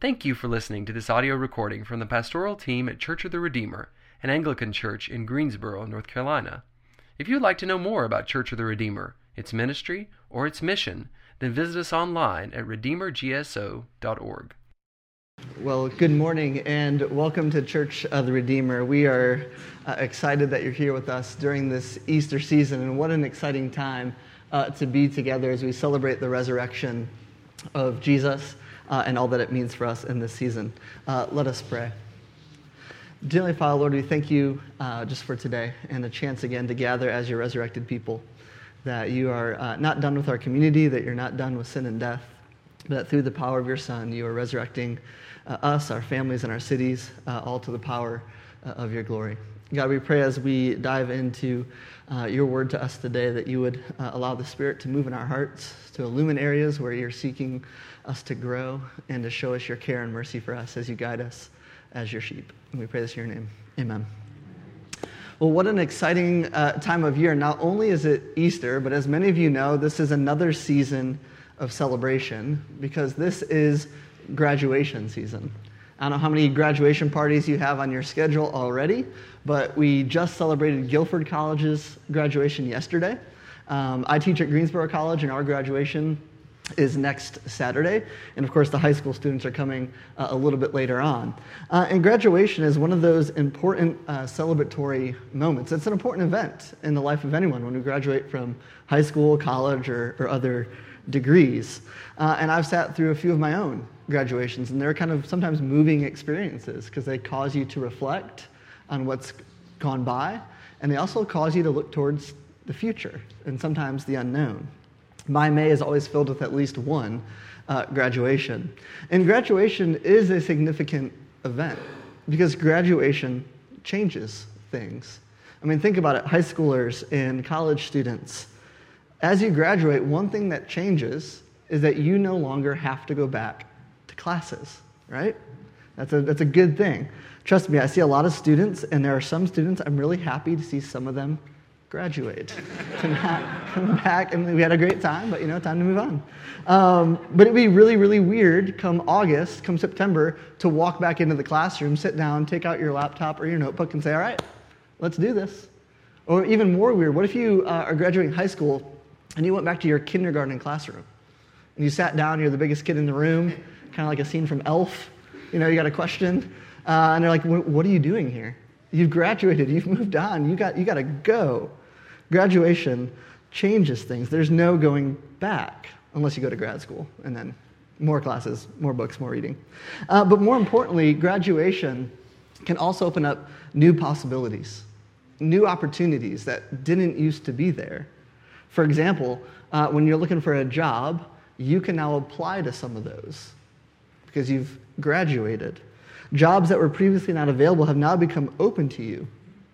Thank you for listening to this audio recording from the pastoral team at Church of the Redeemer, an Anglican church in Greensboro, North Carolina. If you'd like to know more about Church of the Redeemer, its ministry, or its mission, then visit us online at redeemergso.org. Well, good morning and welcome to Church of the Redeemer. We are uh, excited that you're here with us during this Easter season, and what an exciting time uh, to be together as we celebrate the resurrection of Jesus uh, and all that it means for us in this season. Uh, let us pray. Dearly Father, Lord, we thank you uh, just for today and a chance again to gather as your resurrected people. That you are uh, not done with our community, that you're not done with sin and death, but that through the power of your Son, you are resurrecting uh, us, our families, and our cities, uh, all to the power of your glory. God, we pray as we dive into uh, your word to us today that you would uh, allow the Spirit to move in our hearts, to illumine areas where you're seeking us to grow, and to show us your care and mercy for us as you guide us as your sheep. And we pray this in your name. Amen. Well, what an exciting uh, time of year. Not only is it Easter, but as many of you know, this is another season of celebration because this is graduation season. I don't know how many graduation parties you have on your schedule already, but we just celebrated Guilford College's graduation yesterday. Um, I teach at Greensboro College, and our graduation is next Saturday. And of course, the high school students are coming uh, a little bit later on. Uh, and graduation is one of those important uh, celebratory moments. It's an important event in the life of anyone when we graduate from high school, college, or, or other degrees. Uh, and I've sat through a few of my own graduations, and they're kind of sometimes moving experiences because they cause you to reflect on what's gone by, and they also cause you to look towards the future and sometimes the unknown. My May is always filled with at least one uh, graduation. And graduation is a significant event because graduation changes things. I mean, think about it high schoolers and college students. As you graduate, one thing that changes is that you no longer have to go back to classes, right? That's a, that's a good thing. Trust me, I see a lot of students, and there are some students I'm really happy to see some of them graduate, to not come back. And we had a great time, but you know, time to move on. Um, but it'd be really, really weird come August, come September, to walk back into the classroom, sit down, take out your laptop or your notebook, and say, all right, let's do this. Or even more weird, what if you uh, are graduating high school and you went back to your kindergarten classroom? And you sat down, you're the biggest kid in the room, kind of like a scene from Elf. You know, you got a question, uh, and they're like, "What are you doing here? You've graduated. You've moved on. You got you got to go." Graduation changes things. There's no going back unless you go to grad school, and then more classes, more books, more reading. Uh, but more importantly, graduation can also open up new possibilities, new opportunities that didn't used to be there. For example, uh, when you're looking for a job, you can now apply to some of those because you've graduated. Jobs that were previously not available have now become open to you.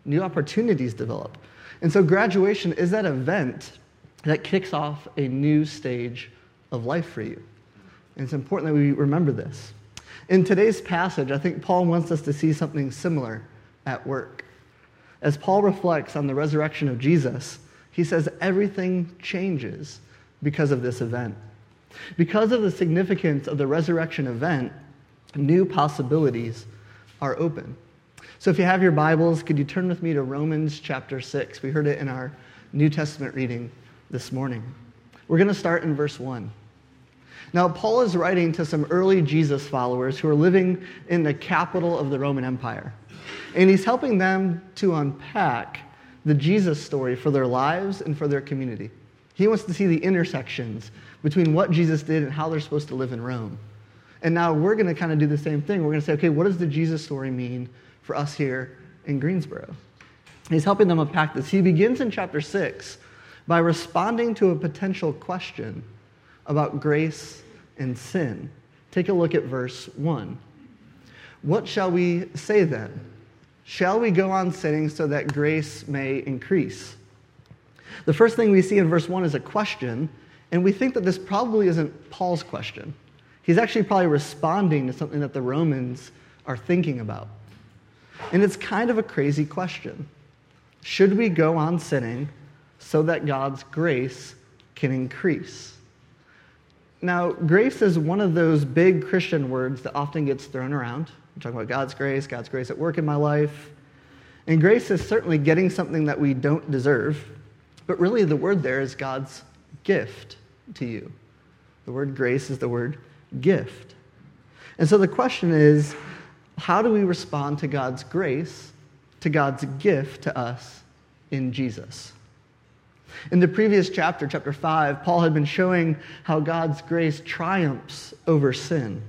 New opportunities develop. And so, graduation is that event that kicks off a new stage of life for you. And it's important that we remember this. In today's passage, I think Paul wants us to see something similar at work. As Paul reflects on the resurrection of Jesus, he says everything changes because of this event. Because of the significance of the resurrection event, new possibilities are open. So if you have your Bibles, could you turn with me to Romans chapter 6? We heard it in our New Testament reading this morning. We're going to start in verse 1. Now, Paul is writing to some early Jesus followers who are living in the capital of the Roman Empire. And he's helping them to unpack the Jesus story for their lives and for their community. He wants to see the intersections between what Jesus did and how they're supposed to live in Rome. And now we're going to kind of do the same thing. We're going to say, okay, what does the Jesus story mean for us here in Greensboro? He's helping them unpack this. He begins in chapter 6 by responding to a potential question about grace and sin. Take a look at verse 1. What shall we say then? Shall we go on sinning so that grace may increase? The first thing we see in verse 1 is a question, and we think that this probably isn't Paul's question. He's actually probably responding to something that the Romans are thinking about. And it's kind of a crazy question. Should we go on sinning so that God's grace can increase? Now, grace is one of those big Christian words that often gets thrown around. We're talking about God's grace, God's grace at work in my life. And grace is certainly getting something that we don't deserve, but really the word there is God's gift to you. The word grace is the word gift. And so the question is how do we respond to God's grace, to God's gift to us in Jesus? In the previous chapter, chapter 5, Paul had been showing how God's grace triumphs over sin,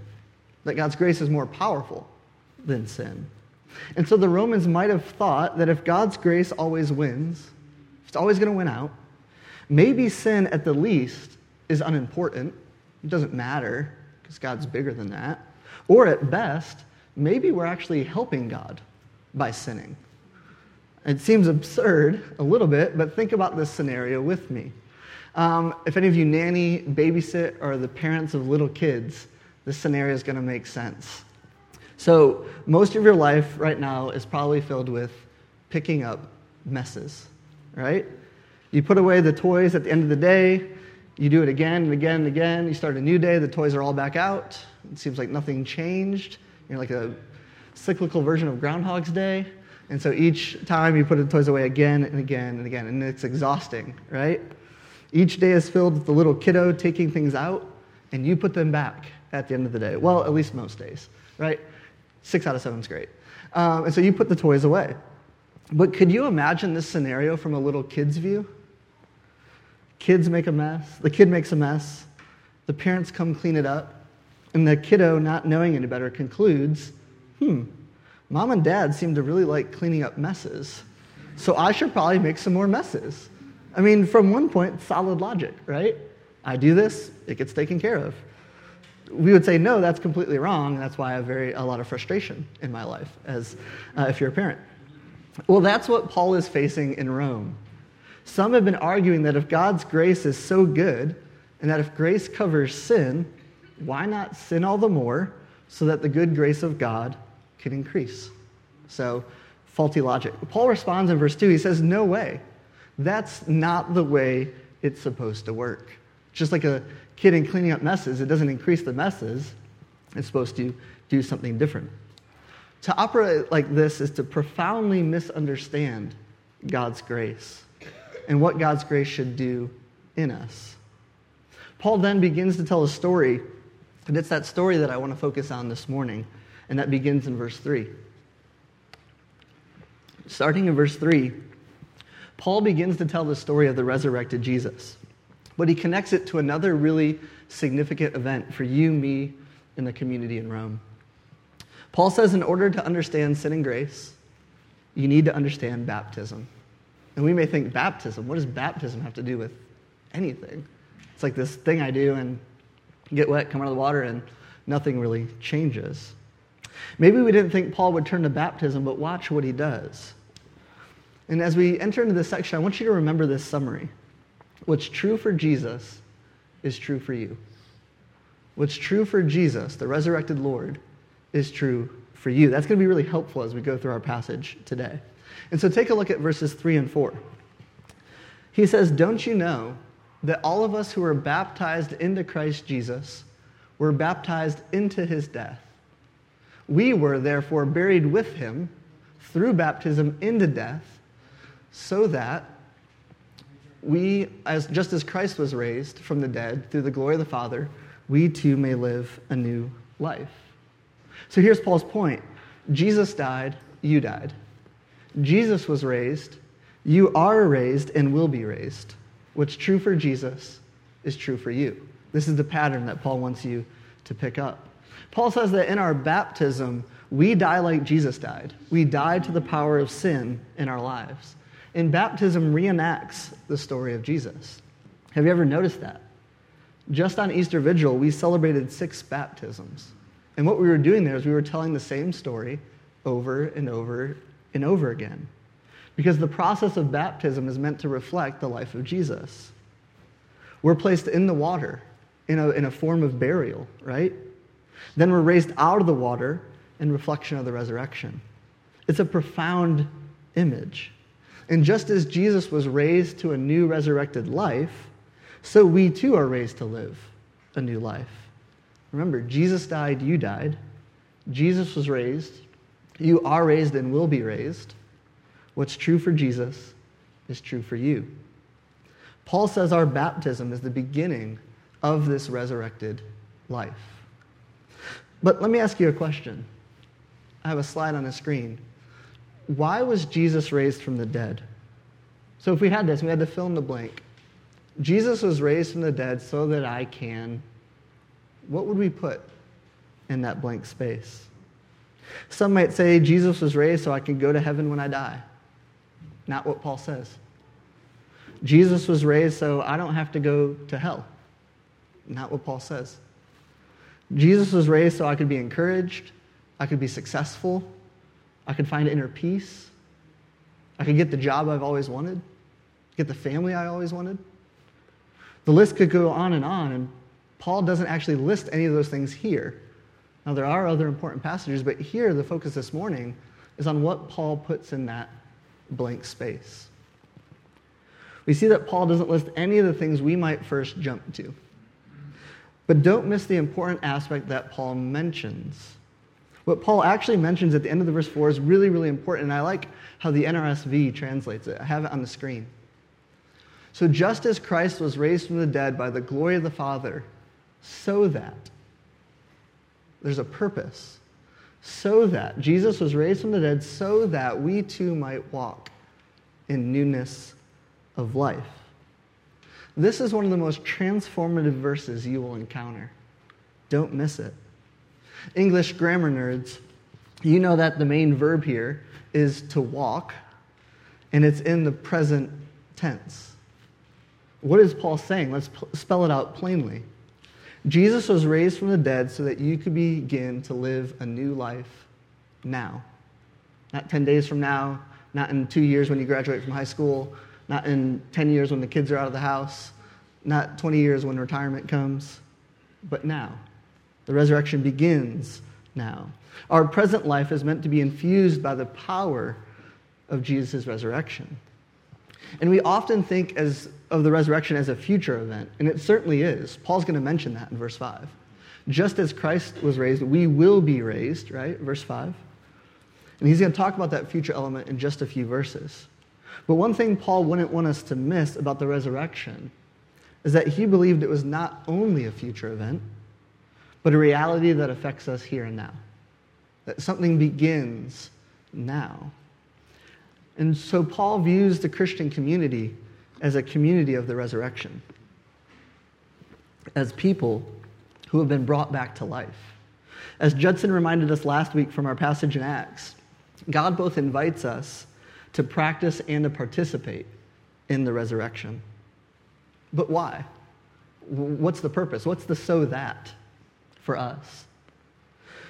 that God's grace is more powerful than sin. And so the Romans might have thought that if God's grace always wins, it's always going to win out, maybe sin at the least is unimportant. It doesn't matter because God's bigger than that. Or at best, maybe we're actually helping God by sinning. It seems absurd a little bit, but think about this scenario with me. Um, if any of you nanny, babysit, or the parents of little kids, this scenario is going to make sense. So, most of your life right now is probably filled with picking up messes, right? You put away the toys at the end of the day, you do it again and again and again. You start a new day, the toys are all back out. It seems like nothing changed. You're like a cyclical version of Groundhog's Day. And so each time you put the toys away again and again and again, and it's exhausting, right? Each day is filled with the little kiddo taking things out, and you put them back at the end of the day. Well, at least most days, right? Six out of seven is great. Um, and so you put the toys away. But could you imagine this scenario from a little kid's view? Kids make a mess, the kid makes a mess, the parents come clean it up, and the kiddo, not knowing any better, concludes, hmm, Mom and dad seem to really like cleaning up messes. So I should probably make some more messes. I mean, from one point, solid logic, right? I do this, it gets taken care of. We would say, no, that's completely wrong. And that's why I have very, a lot of frustration in my life, as uh, if you're a parent. Well, that's what Paul is facing in Rome. Some have been arguing that if God's grace is so good, and that if grace covers sin, why not sin all the more so that the good grace of God can increase. So, faulty logic. Paul responds in verse 2. He says, No way. That's not the way it's supposed to work. Just like a kid in cleaning up messes, it doesn't increase the messes, it's supposed to do something different. To operate like this is to profoundly misunderstand God's grace and what God's grace should do in us. Paul then begins to tell a story, and it's that story that I want to focus on this morning and that begins in verse 3. Starting in verse 3, Paul begins to tell the story of the resurrected Jesus, but he connects it to another really significant event for you, me, and the community in Rome. Paul says, in order to understand sin and grace, you need to understand baptism. And we may think, baptism, what does baptism have to do with anything? It's like this thing I do and get wet, come out of the water, and nothing really changes. Maybe we didn't think Paul would turn to baptism, but watch what he does. And as we enter into this section, I want you to remember this summary. What's true for Jesus is true for you. What's true for Jesus, the resurrected Lord, is true for you. That's going to be really helpful as we go through our passage today. And so take a look at verses 3 and 4. He says, Don't you know that all of us who were baptized into Christ Jesus were baptized into his death? We were therefore buried with him through baptism into death, so that we, as, just as Christ was raised from the dead through the glory of the Father, we too may live a new life. So here's Paul's point Jesus died, you died. Jesus was raised, you are raised and will be raised. What's true for Jesus is true for you. This is the pattern that Paul wants you to pick up. Paul says that in our baptism, we die like Jesus died. We die to the power of sin in our lives. And baptism reenacts the story of Jesus. Have you ever noticed that? Just on Easter Vigil, we celebrated six baptisms. And what we were doing there is we were telling the same story over and over and over again. Because the process of baptism is meant to reflect the life of Jesus. We're placed in the water in a, in a form of burial, right? Then we're raised out of the water in reflection of the resurrection. It's a profound image. And just as Jesus was raised to a new resurrected life, so we too are raised to live a new life. Remember, Jesus died, you died. Jesus was raised. You are raised and will be raised. What's true for Jesus is true for you. Paul says our baptism is the beginning of this resurrected life. But let me ask you a question. I have a slide on the screen. Why was Jesus raised from the dead? So if we had this, we had to fill in the blank. Jesus was raised from the dead so that I can. What would we put in that blank space? Some might say Jesus was raised so I can go to heaven when I die. Not what Paul says. Jesus was raised so I don't have to go to hell. Not what Paul says. Jesus was raised so I could be encouraged, I could be successful, I could find inner peace, I could get the job I've always wanted, get the family I always wanted. The list could go on and on, and Paul doesn't actually list any of those things here. Now, there are other important passages, but here the focus this morning is on what Paul puts in that blank space. We see that Paul doesn't list any of the things we might first jump to. But don't miss the important aspect that Paul mentions. What Paul actually mentions at the end of the verse 4 is really, really important, and I like how the NRSV translates it. I have it on the screen. So, just as Christ was raised from the dead by the glory of the Father, so that, there's a purpose, so that Jesus was raised from the dead, so that we too might walk in newness of life. This is one of the most transformative verses you will encounter. Don't miss it. English grammar nerds, you know that the main verb here is to walk, and it's in the present tense. What is Paul saying? Let's spell it out plainly. Jesus was raised from the dead so that you could begin to live a new life now. Not 10 days from now, not in two years when you graduate from high school, not in 10 years when the kids are out of the house, not 20 years when retirement comes, but now. The resurrection begins now. Our present life is meant to be infused by the power of Jesus' resurrection. And we often think as, of the resurrection as a future event, and it certainly is. Paul's going to mention that in verse 5. Just as Christ was raised, we will be raised, right? Verse 5. And he's going to talk about that future element in just a few verses. But one thing Paul wouldn't want us to miss about the resurrection is that he believed it was not only a future event, but a reality that affects us here and now. That something begins now. And so Paul views the Christian community as a community of the resurrection, as people who have been brought back to life. As Judson reminded us last week from our passage in Acts, God both invites us to practice and to participate in the resurrection. But why? What's the purpose? What's the so that for us?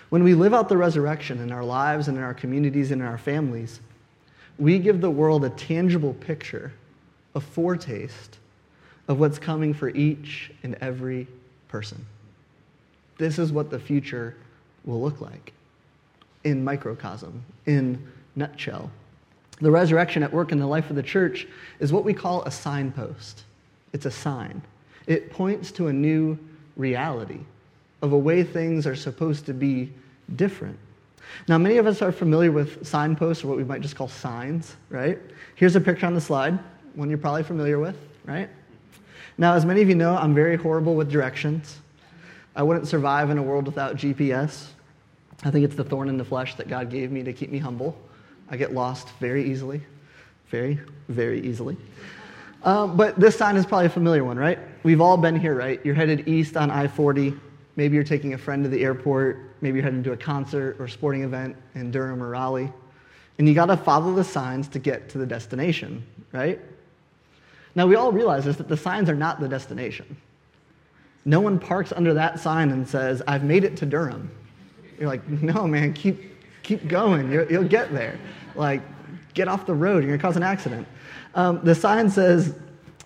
When we live out the resurrection in our lives and in our communities and in our families, we give the world a tangible picture, a foretaste of what's coming for each and every person. This is what the future will look like in microcosm, in nutshell. The resurrection at work in the life of the church is what we call a signpost. It's a sign. It points to a new reality of a way things are supposed to be different. Now, many of us are familiar with signposts or what we might just call signs, right? Here's a picture on the slide, one you're probably familiar with, right? Now, as many of you know, I'm very horrible with directions. I wouldn't survive in a world without GPS. I think it's the thorn in the flesh that God gave me to keep me humble. I get lost very easily, very, very easily. Um, but this sign is probably a familiar one, right? We've all been here, right? You're headed east on I 40. Maybe you're taking a friend to the airport. Maybe you're heading to a concert or sporting event in Durham or Raleigh. And you got to follow the signs to get to the destination, right? Now, we all realize this that the signs are not the destination. No one parks under that sign and says, I've made it to Durham. You're like, no, man, keep, keep going. you will get there. Like, get off the road. You're going to cause an accident. Um, the sign says,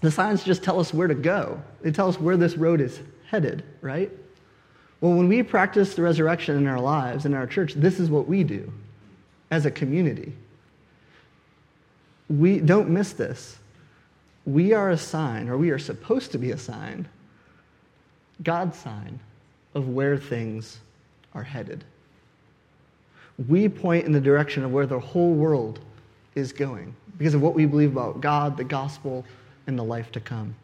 the signs just tell us where to go. They tell us where this road is headed, right? Well, when we practice the resurrection in our lives, in our church, this is what we do as a community. We don't miss this. We are a sign, or we are supposed to be a sign, God's sign of where things are headed. We point in the direction of where the whole world is going because of what we believe about God, the gospel, and the life to come.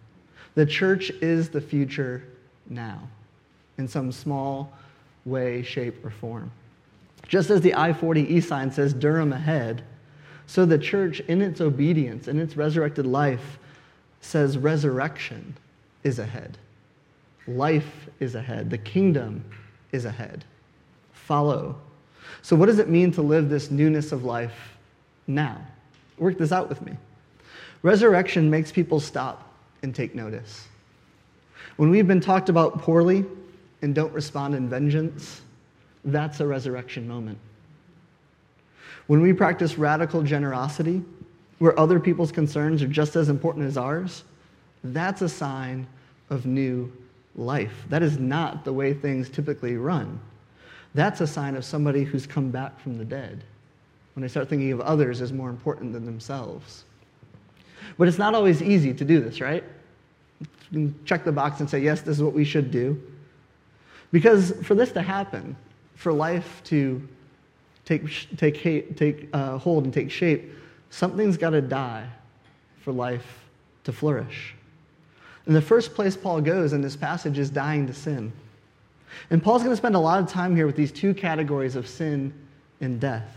The church is the future now in some small way, shape, or form. Just as the I 40 E sign says Durham ahead, so the church, in its obedience, in its resurrected life, says resurrection is ahead. Life is ahead. The kingdom is ahead. Follow. So, what does it mean to live this newness of life now? Work this out with me. Resurrection makes people stop and take notice. When we've been talked about poorly and don't respond in vengeance, that's a resurrection moment. When we practice radical generosity, where other people's concerns are just as important as ours, that's a sign of new life. That is not the way things typically run. That's a sign of somebody who's come back from the dead when they start thinking of others as more important than themselves. But it's not always easy to do this, right? You can check the box and say, yes, this is what we should do. Because for this to happen, for life to take, take, take uh, hold and take shape, something's got to die for life to flourish. And the first place Paul goes in this passage is dying to sin. And Paul's going to spend a lot of time here with these two categories of sin and death.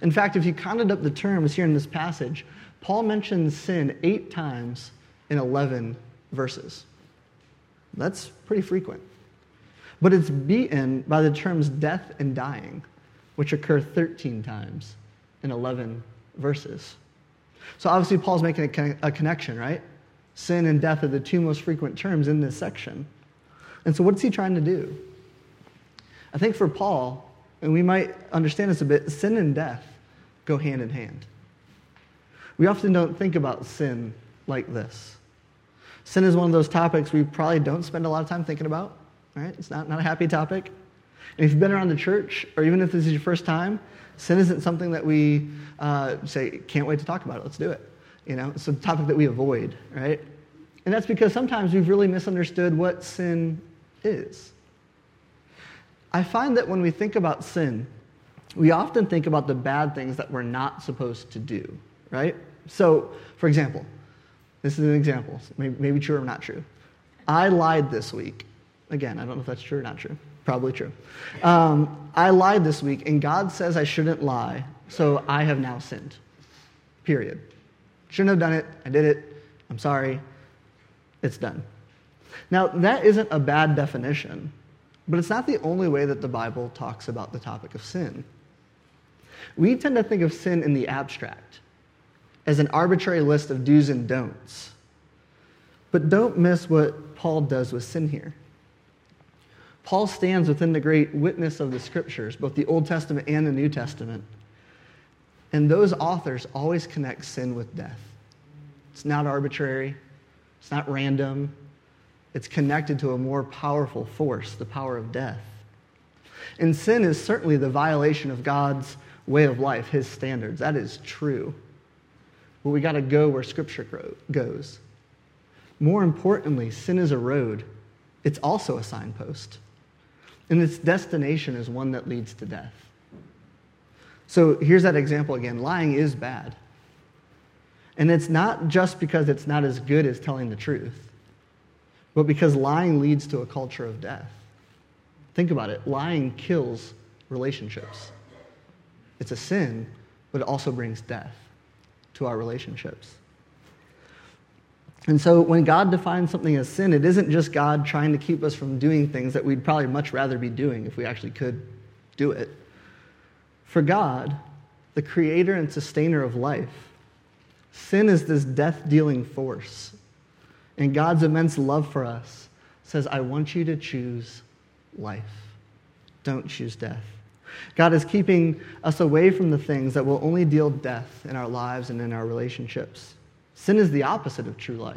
In fact, if you counted up the terms here in this passage, Paul mentions sin eight times in 11 verses. That's pretty frequent. But it's beaten by the terms death and dying, which occur 13 times in 11 verses. So obviously, Paul's making a, con- a connection, right? Sin and death are the two most frequent terms in this section. And so, what's he trying to do? I think for Paul, and we might understand this a bit, sin and death go hand in hand. We often don't think about sin like this. Sin is one of those topics we probably don't spend a lot of time thinking about, right? It's not, not a happy topic. And if you've been around the church, or even if this is your first time, sin isn't something that we uh, say, can't wait to talk about it, let's do it. You know, it's a topic that we avoid, right? And that's because sometimes we've really misunderstood what sin is. I find that when we think about sin, we often think about the bad things that we're not supposed to do, right? So, for example, this is an example, maybe, true or not true. I lied this week. Again, I don't know if that's true or not true. Probably true. Um, I lied this week, and God says I shouldn't lie, so I have now sinned. Period. Shouldn't have done it. I did it. I'm sorry. It's done. Now, that isn't a bad definition, but it's not the only way that the Bible talks about the topic of sin. We tend to think of sin in the abstract, as an arbitrary list of do's and don'ts. But don't miss what Paul does with sin here. Paul stands within the great witness of the scriptures, both the Old Testament and the New Testament. And those authors always connect sin with death. It's not arbitrary, it's not random, it's connected to a more powerful force, the power of death. And sin is certainly the violation of God's way of life, his standards. That is true. But we got to go where Scripture goes. More importantly, sin is a road, it's also a signpost. And its destination is one that leads to death. So here's that example again lying is bad. And it's not just because it's not as good as telling the truth, but because lying leads to a culture of death. Think about it lying kills relationships. It's a sin, but it also brings death to our relationships. And so when God defines something as sin, it isn't just God trying to keep us from doing things that we'd probably much rather be doing if we actually could do it. For God, the creator and sustainer of life, sin is this death dealing force. And God's immense love for us says, I want you to choose life. Don't choose death. God is keeping us away from the things that will only deal death in our lives and in our relationships. Sin is the opposite of true life.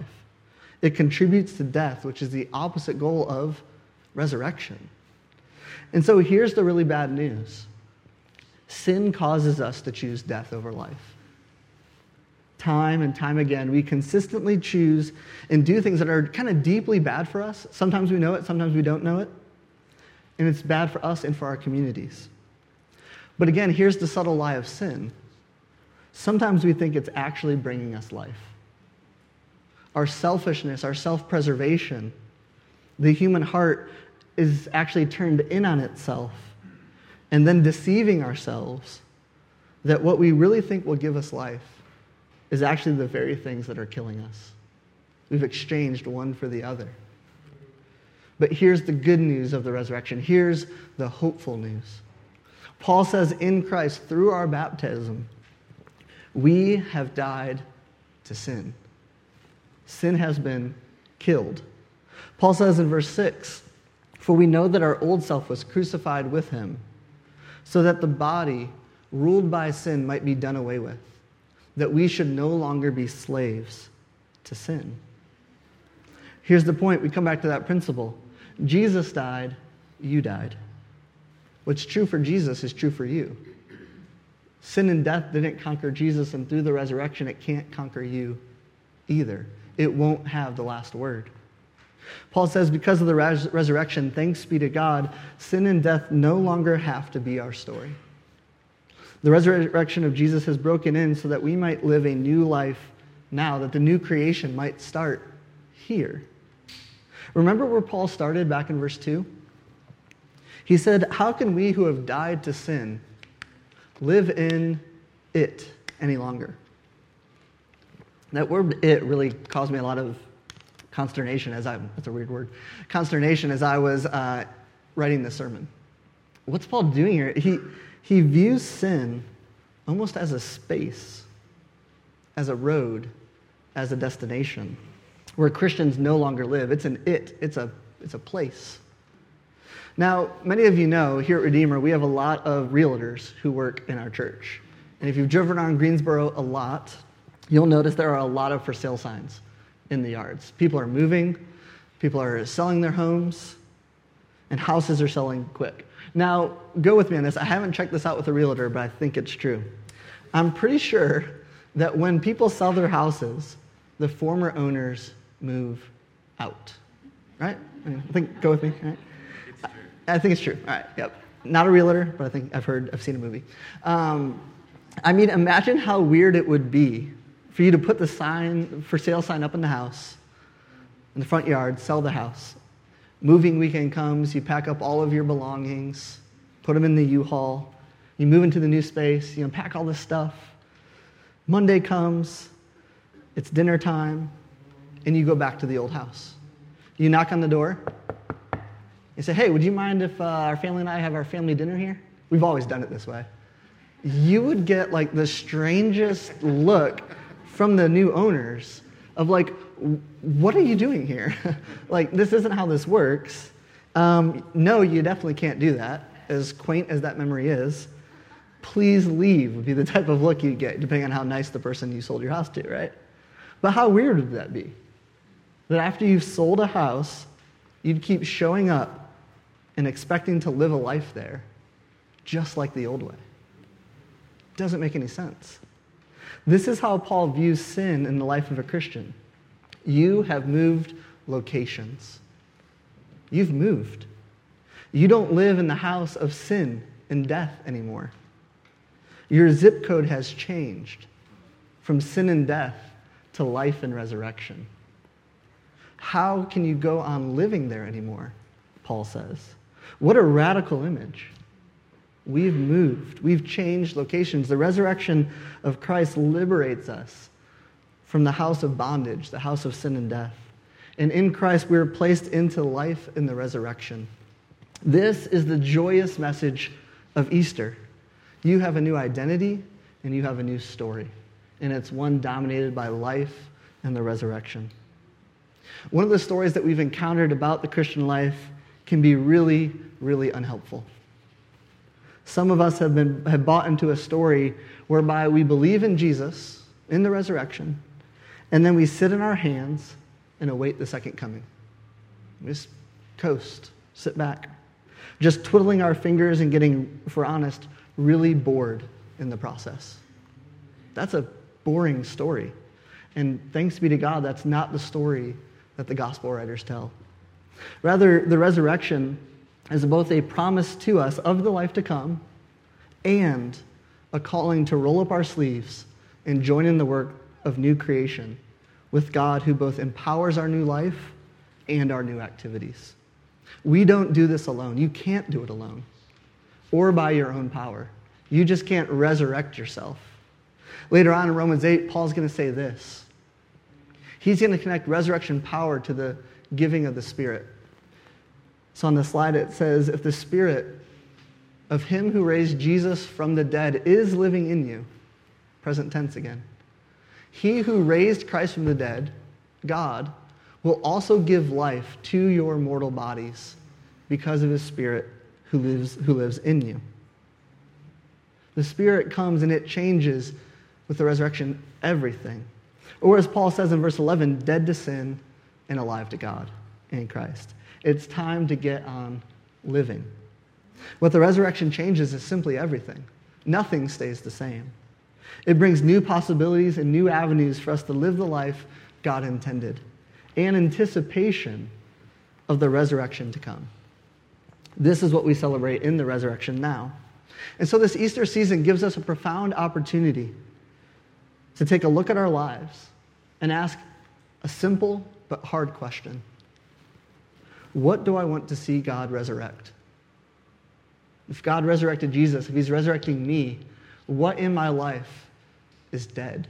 It contributes to death, which is the opposite goal of resurrection. And so here's the really bad news sin causes us to choose death over life. Time and time again, we consistently choose and do things that are kind of deeply bad for us. Sometimes we know it, sometimes we don't know it. And it's bad for us and for our communities. But again, here's the subtle lie of sin. Sometimes we think it's actually bringing us life. Our selfishness, our self preservation, the human heart is actually turned in on itself and then deceiving ourselves that what we really think will give us life is actually the very things that are killing us. We've exchanged one for the other. But here's the good news of the resurrection. Here's the hopeful news. Paul says in Christ, through our baptism, we have died to sin. Sin has been killed. Paul says in verse 6 For we know that our old self was crucified with him, so that the body ruled by sin might be done away with, that we should no longer be slaves to sin. Here's the point we come back to that principle Jesus died, you died. What's true for Jesus is true for you. Sin and death didn't conquer Jesus, and through the resurrection, it can't conquer you either. It won't have the last word. Paul says, because of the res- resurrection, thanks be to God, sin and death no longer have to be our story. The resurrection of Jesus has broken in so that we might live a new life now, that the new creation might start here. Remember where Paul started back in verse 2? He said, How can we who have died to sin live in it any longer? That word it really caused me a lot of consternation as I, that's a weird word, consternation as I was uh, writing this sermon. What's Paul doing here? He, he views sin almost as a space, as a road, as a destination where Christians no longer live. It's an it, it's a, it's a place. Now, many of you know here at Redeemer, we have a lot of realtors who work in our church. And if you've driven around Greensboro a lot, you'll notice there are a lot of for sale signs in the yards. People are moving, people are selling their homes, and houses are selling quick. Now, go with me on this. I haven't checked this out with a realtor, but I think it's true. I'm pretty sure that when people sell their houses, the former owners move out. Right? I think, go with me. Right? I, I think it's true. All right, yep. Not a realtor, but I think I've heard, I've seen a movie. Um, I mean, imagine how weird it would be for you to put the sign, for sale sign up in the house, in the front yard, sell the house, Moving weekend comes, you pack up all of your belongings, put them in the U Haul, you move into the new space, you unpack all this stuff. Monday comes, it's dinner time, and you go back to the old house. You knock on the door, you say, Hey, would you mind if uh, our family and I have our family dinner here? We've always done it this way. You would get like the strangest look from the new owners of like, what are you doing here? like, this isn't how this works. Um, no, you definitely can't do that, as quaint as that memory is. Please leave would be the type of look you'd get, depending on how nice the person you sold your house to, right? But how weird would that be? That after you've sold a house, you'd keep showing up and expecting to live a life there, just like the old way. Doesn't make any sense. This is how Paul views sin in the life of a Christian. You have moved locations. You've moved. You don't live in the house of sin and death anymore. Your zip code has changed from sin and death to life and resurrection. How can you go on living there anymore? Paul says. What a radical image. We've moved, we've changed locations. The resurrection of Christ liberates us from the house of bondage, the house of sin and death. And in Christ, we are placed into life in the resurrection. This is the joyous message of Easter. You have a new identity and you have a new story. And it's one dominated by life and the resurrection. One of the stories that we've encountered about the Christian life can be really, really unhelpful. Some of us have, been, have bought into a story whereby we believe in Jesus, in the resurrection, and then we sit in our hands and await the second coming. We just coast, sit back, just twiddling our fingers and getting, if we're honest, really bored in the process. That's a boring story. And thanks be to God, that's not the story that the gospel writers tell. Rather, the resurrection is both a promise to us of the life to come and a calling to roll up our sleeves and join in the work of new creation with God who both empowers our new life and our new activities. We don't do this alone. You can't do it alone or by your own power. You just can't resurrect yourself. Later on in Romans 8, Paul's going to say this. He's going to connect resurrection power to the giving of the Spirit. So on the slide it says, If the Spirit of him who raised Jesus from the dead is living in you, present tense again, he who raised Christ from the dead, God, will also give life to your mortal bodies because of his Spirit who lives, who lives in you. The Spirit comes and it changes with the resurrection everything. Or as Paul says in verse 11, dead to sin and alive to God in Christ. It's time to get on living. What the resurrection changes is simply everything. Nothing stays the same. It brings new possibilities and new avenues for us to live the life God intended, and anticipation of the resurrection to come. This is what we celebrate in the resurrection now. And so, this Easter season gives us a profound opportunity to take a look at our lives and ask a simple but hard question What do I want to see God resurrect? If God resurrected Jesus, if He's resurrecting me, what in my life is dead?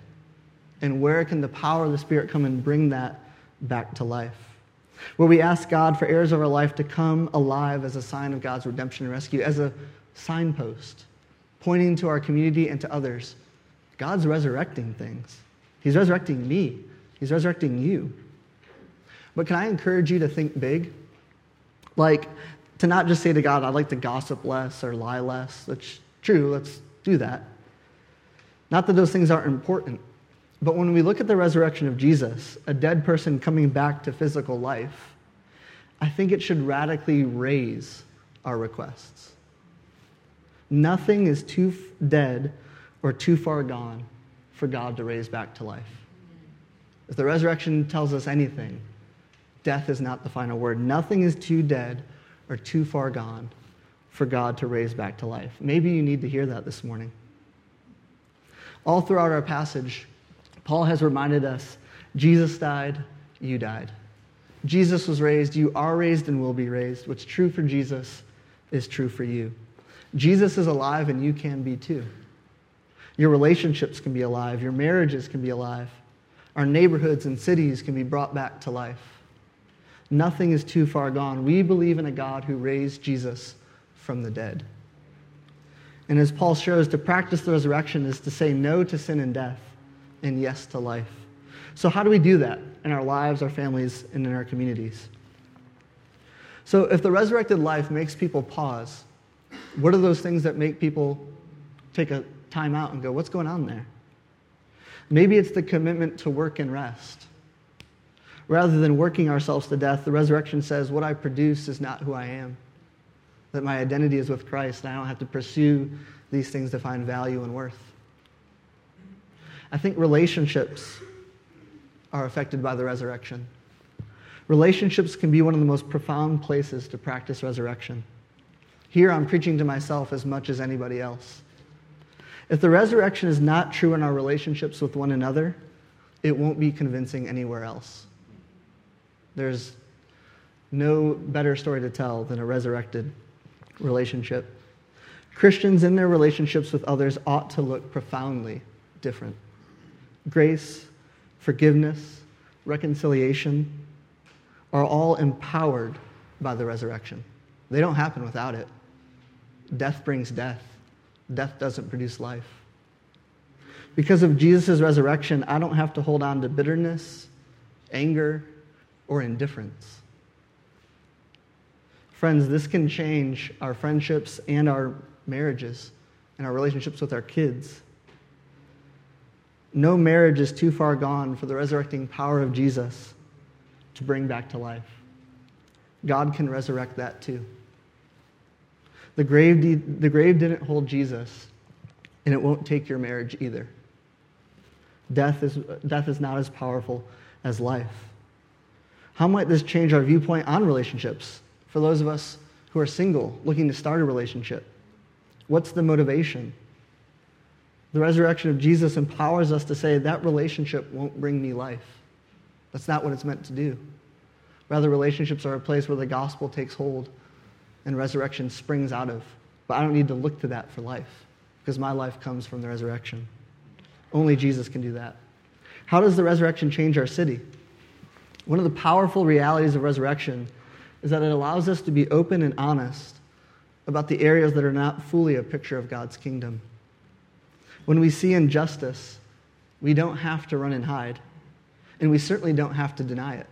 And where can the power of the Spirit come and bring that back to life? Where we ask God for heirs of our life to come alive as a sign of God's redemption and rescue, as a signpost, pointing to our community and to others. God's resurrecting things. He's resurrecting me. He's resurrecting you. But can I encourage you to think big? Like, to not just say to God, I'd like to gossip less or lie less. That's true, let's do that. Not that those things aren't important, but when we look at the resurrection of Jesus, a dead person coming back to physical life, I think it should radically raise our requests. Nothing is too dead or too far gone for God to raise back to life. If the resurrection tells us anything, death is not the final word. Nothing is too dead or too far gone for God to raise back to life. Maybe you need to hear that this morning. All throughout our passage, Paul has reminded us Jesus died, you died. Jesus was raised, you are raised and will be raised. What's true for Jesus is true for you. Jesus is alive and you can be too. Your relationships can be alive, your marriages can be alive, our neighborhoods and cities can be brought back to life. Nothing is too far gone. We believe in a God who raised Jesus from the dead. And as Paul shows, to practice the resurrection is to say no to sin and death and yes to life. So, how do we do that in our lives, our families, and in our communities? So, if the resurrected life makes people pause, what are those things that make people take a time out and go, What's going on there? Maybe it's the commitment to work and rest. Rather than working ourselves to death, the resurrection says, What I produce is not who I am. That my identity is with Christ, and I don't have to pursue these things to find value and worth. I think relationships are affected by the resurrection. Relationships can be one of the most profound places to practice resurrection. Here I'm preaching to myself as much as anybody else. If the resurrection is not true in our relationships with one another, it won't be convincing anywhere else. There's no better story to tell than a resurrected relationship. Christians in their relationships with others ought to look profoundly different. Grace, forgiveness, reconciliation are all empowered by the resurrection. They don't happen without it. Death brings death, death doesn't produce life. Because of Jesus' resurrection, I don't have to hold on to bitterness, anger, or indifference. Friends, this can change our friendships and our marriages and our relationships with our kids. No marriage is too far gone for the resurrecting power of Jesus to bring back to life. God can resurrect that too. The grave, de- the grave didn't hold Jesus, and it won't take your marriage either. Death is, death is not as powerful as life. How might this change our viewpoint on relationships for those of us who are single, looking to start a relationship? What's the motivation? The resurrection of Jesus empowers us to say that relationship won't bring me life. That's not what it's meant to do. Rather, relationships are a place where the gospel takes hold and resurrection springs out of. But I don't need to look to that for life because my life comes from the resurrection. Only Jesus can do that. How does the resurrection change our city? One of the powerful realities of resurrection is that it allows us to be open and honest about the areas that are not fully a picture of God's kingdom. When we see injustice, we don't have to run and hide, and we certainly don't have to deny it.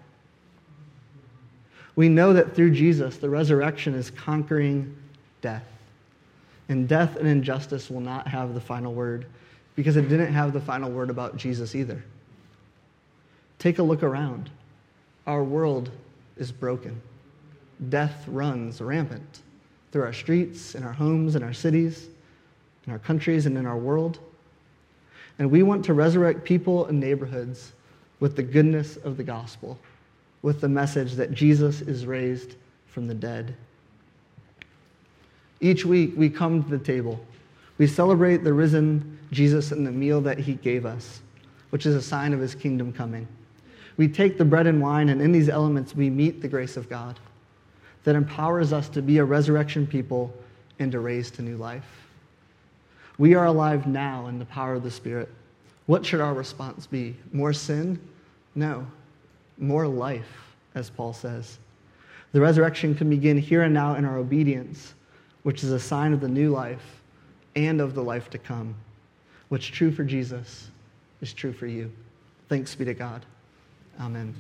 We know that through Jesus, the resurrection is conquering death. And death and injustice will not have the final word because it didn't have the final word about Jesus either. Take a look around. Our world is broken. Death runs rampant through our streets, in our homes, in our cities, in our countries, and in our world. And we want to resurrect people and neighborhoods with the goodness of the gospel with the message that Jesus is raised from the dead. Each week, we come to the table. We celebrate the risen Jesus and the meal that he gave us, which is a sign of his kingdom coming. We take the bread and wine, and in these elements, we meet the grace of God that empowers us to be a resurrection people and to raise to new life. We are alive now in the power of the Spirit. What should our response be? More sin? No more life, as Paul says. The resurrection can begin here and now in our obedience, which is a sign of the new life and of the life to come. What's true for Jesus is true for you. Thanks be to God. Amen.